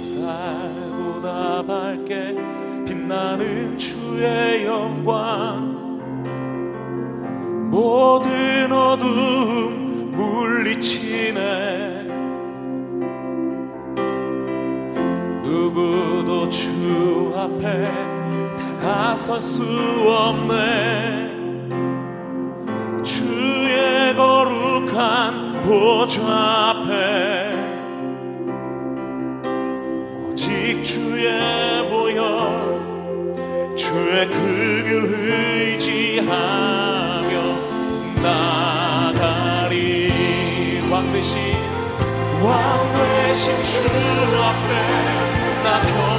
햇살보다 밝게 빛나는 주의 영광. 모든 어둠 물리치네. 누구도 주 앞에 다가설 수 없네. 주의 거룩한 보좌 앞에 왕 대신 주 앞에 나경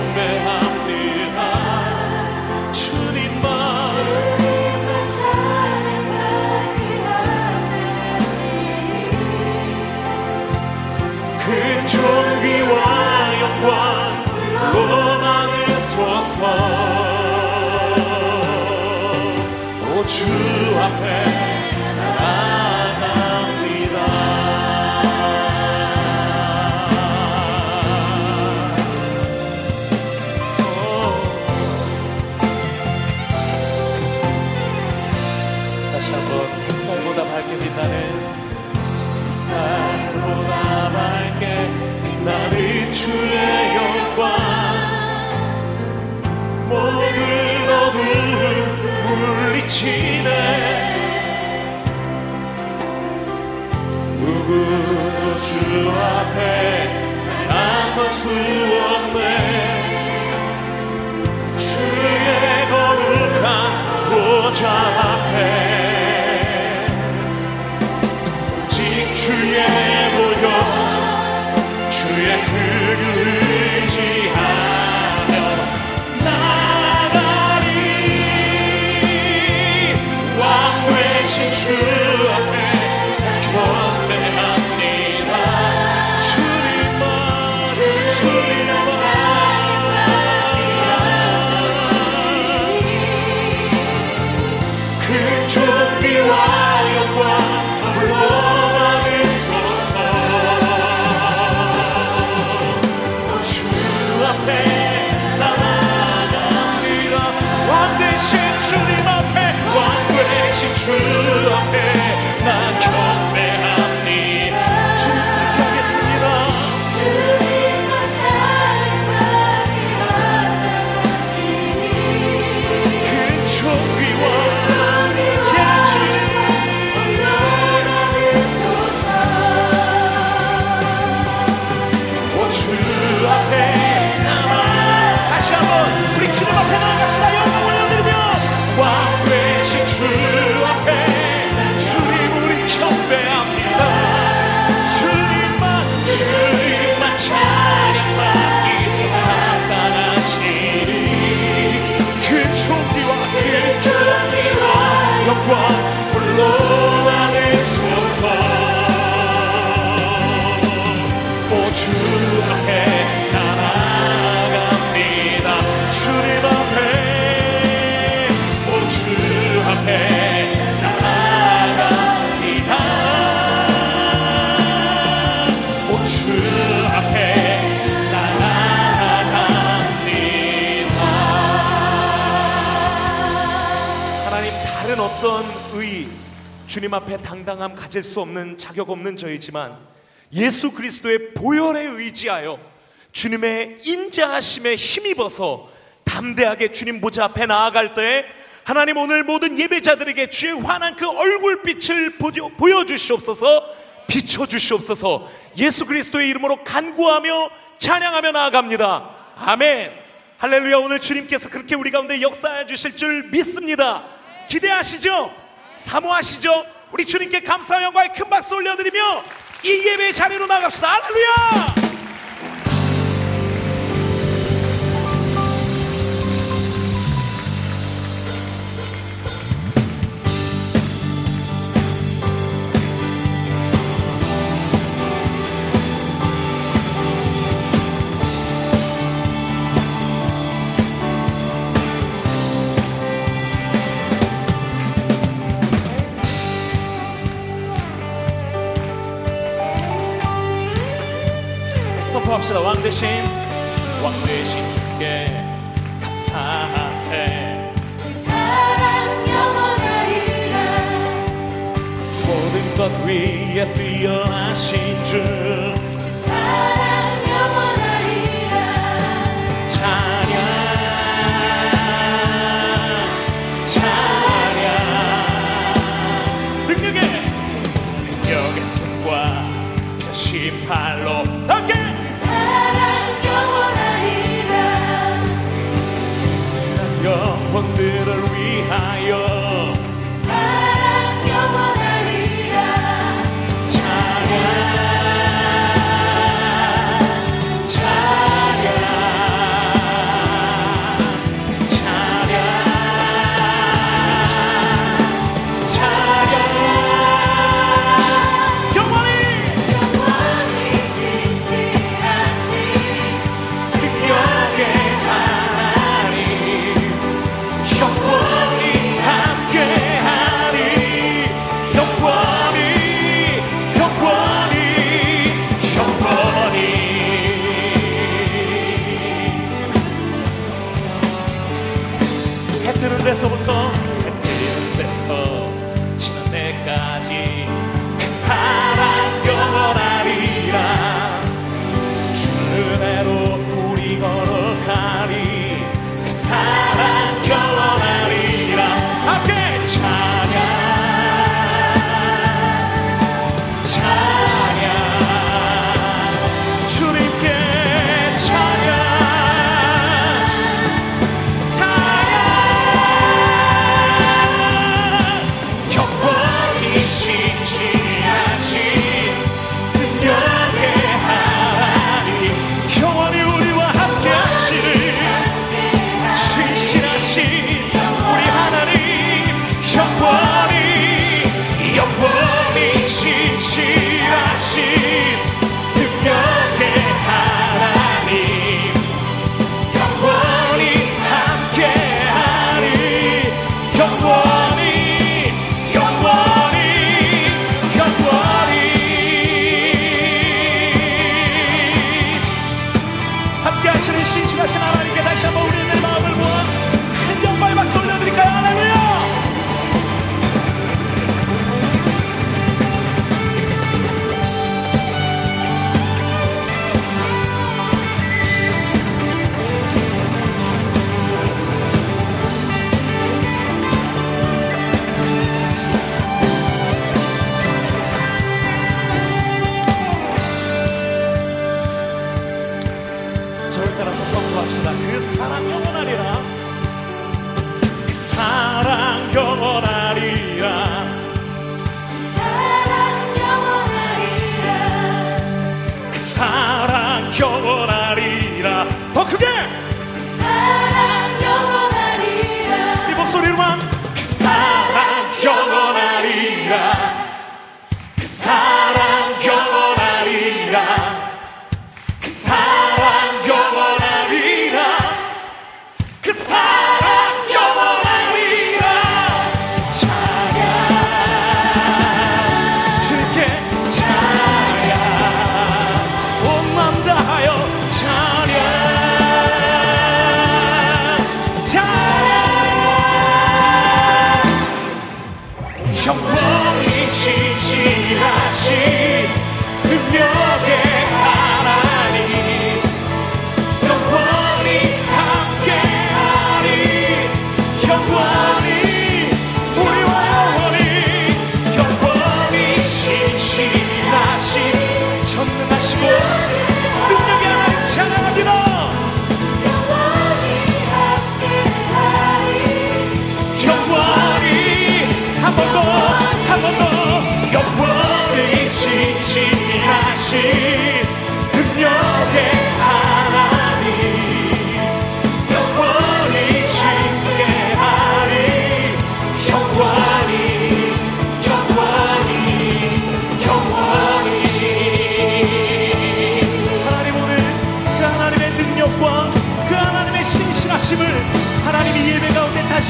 주 앞에 앞에 나설 수 주님 앞에 당당함 가질 수 없는 자격 없는 저이지만 예수 그리스도의 보혈에 의지하여 주님의 인자하심에 힘입어서 담대하게 주님 보좌 앞에 나아갈 때 하나님 오늘 모든 예배자들에게 주의 환한 그 얼굴빛을 보여- 보여주시옵소서 비춰주시옵소서. 예수 그리스도의 이름으로 간구하며 찬양하며 나아갑니다. 아멘. 할렐루야. 오늘 주님께서 그렇게 우리 가운데 역사해 주실 줄 믿습니다. 기대하시죠 사모하시죠? 우리 주님께 감사와 영광의 큰 박수 올려드리며 이 예배의 자리로 나갑시다. 할렐루야 영혼들을 위하여. 世界。llora.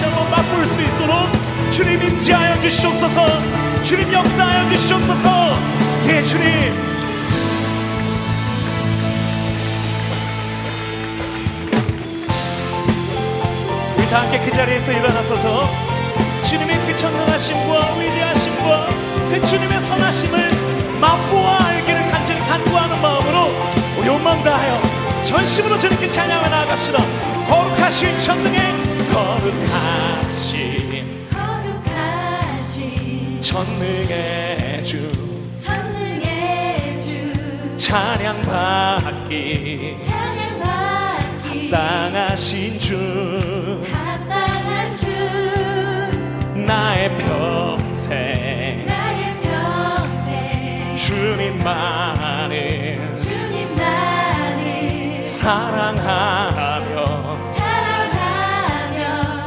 다시 한번 맛볼 수 있도록 주님 임재하여 주시옵소서. 주님 역사하여 주시옵소서. 예 주님. 우리 다 함께 그 자리에서 일어나서서. 주님의 그 전능하심과 위대하심과 그 주님의 선하심을 맛보아 알기를 간절히 간구하는 마음으로 우리 온 마음 다하여 전심으로 주님께 찬양을 나아갑시다. 거룩하신 전능의 거룩하신 거룩하신 전능의 주. 전능의 주. 찬양받기. 찬양받기. 땅하신 주. 합당한 주. 나의 평생. 나의 평생. 주님만을 주님만을 사랑하며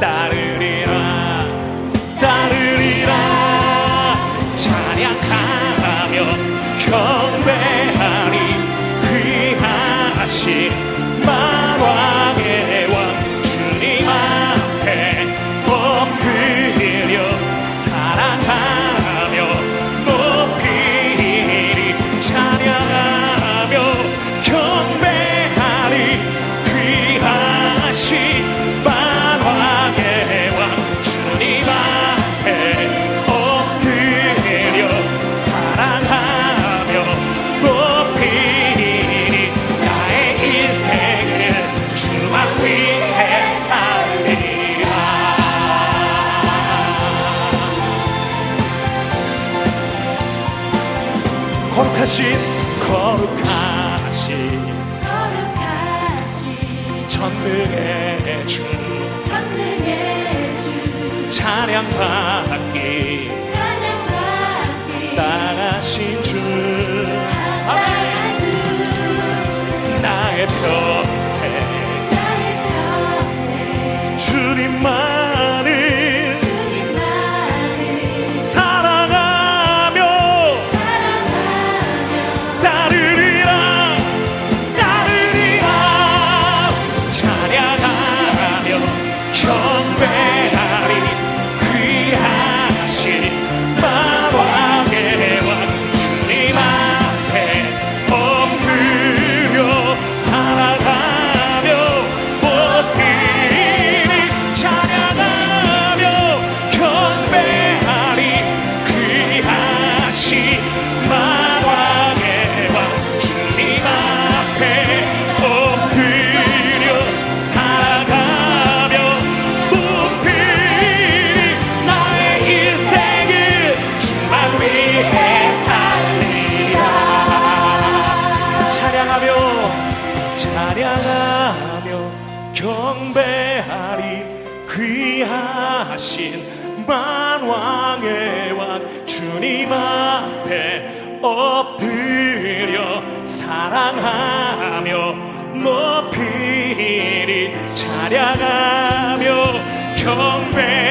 따르리라 따르리라. 찬양하며 경 엎드려 사랑하며 높이리 찬양하며 경배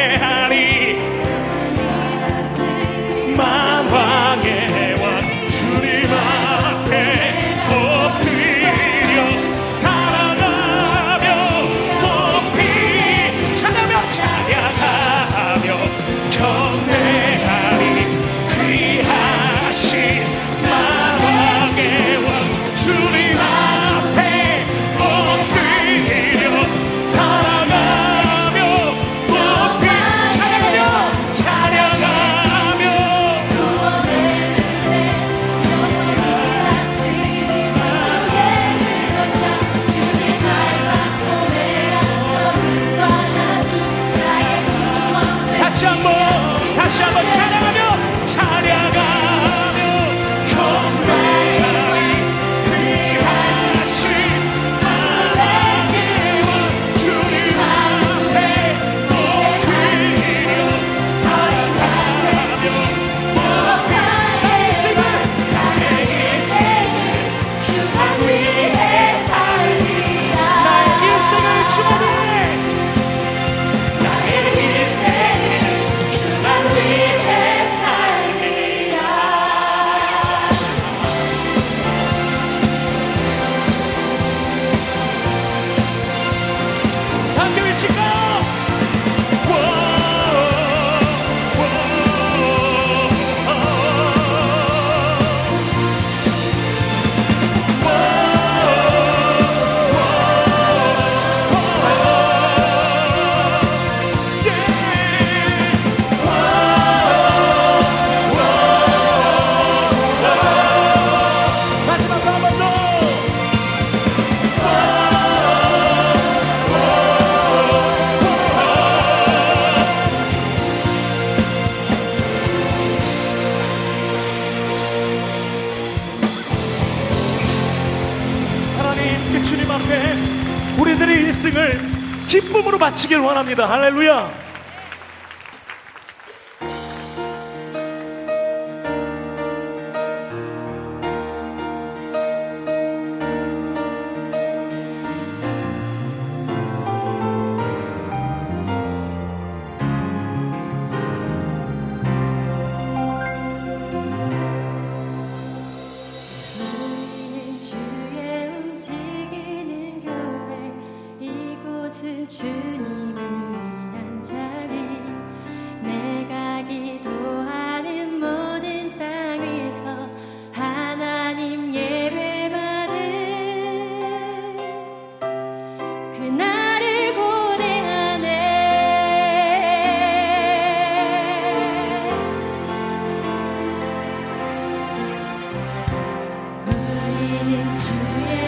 기쁨으로 바치길 원합니다. 할렐루야. 你主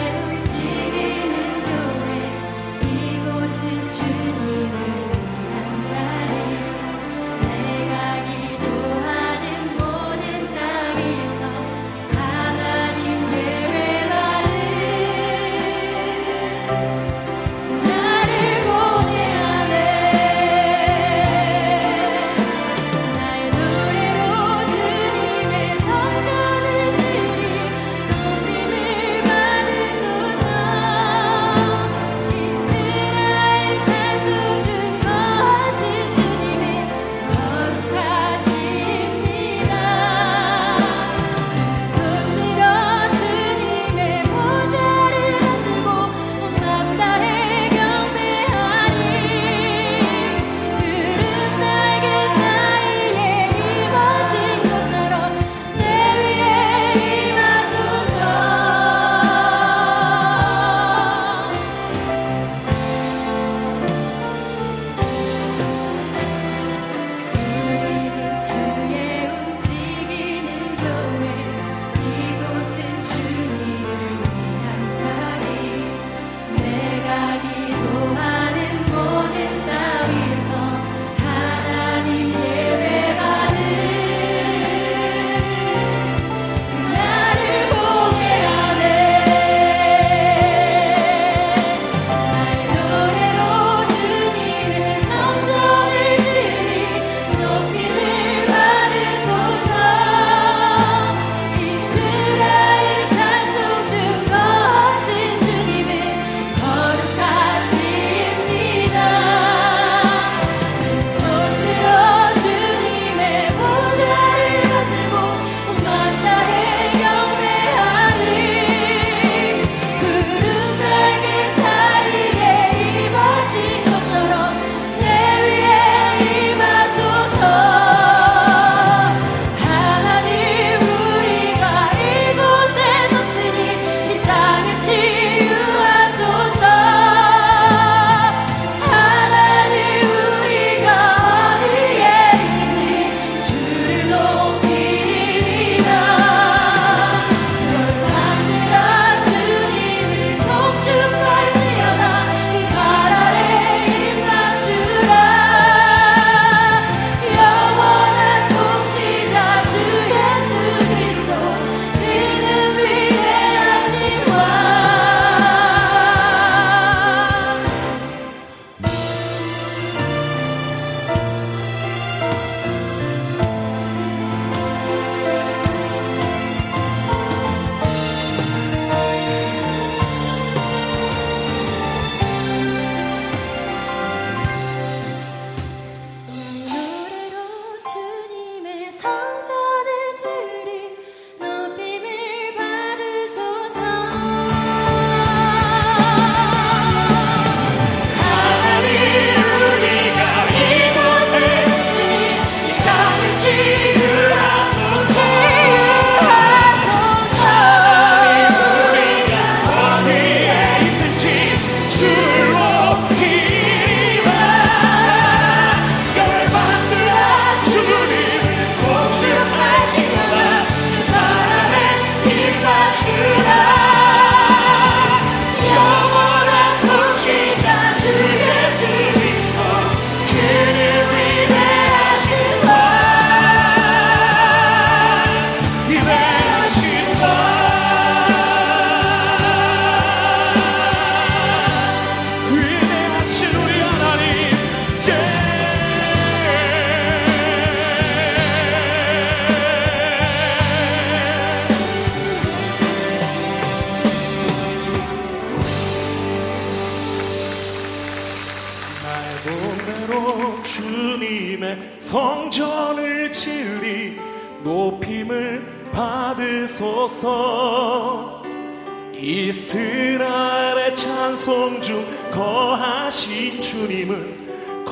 주님을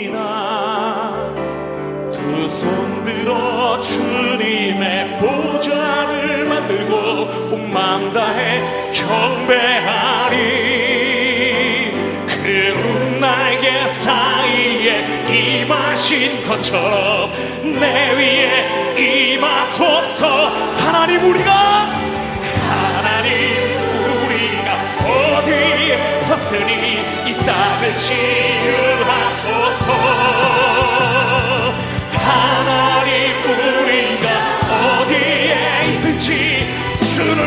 거룩하십니다. 두 손 들어 주님의 보좌를 만들고 온 마음 다해 경배하리. 그운 날개 사이에 임하신 것처럼 내 위에 임하소서 하나님 우리가 서슬이 이 땅을 치유하소서. 하나님 우리가 어디에 있든지 주를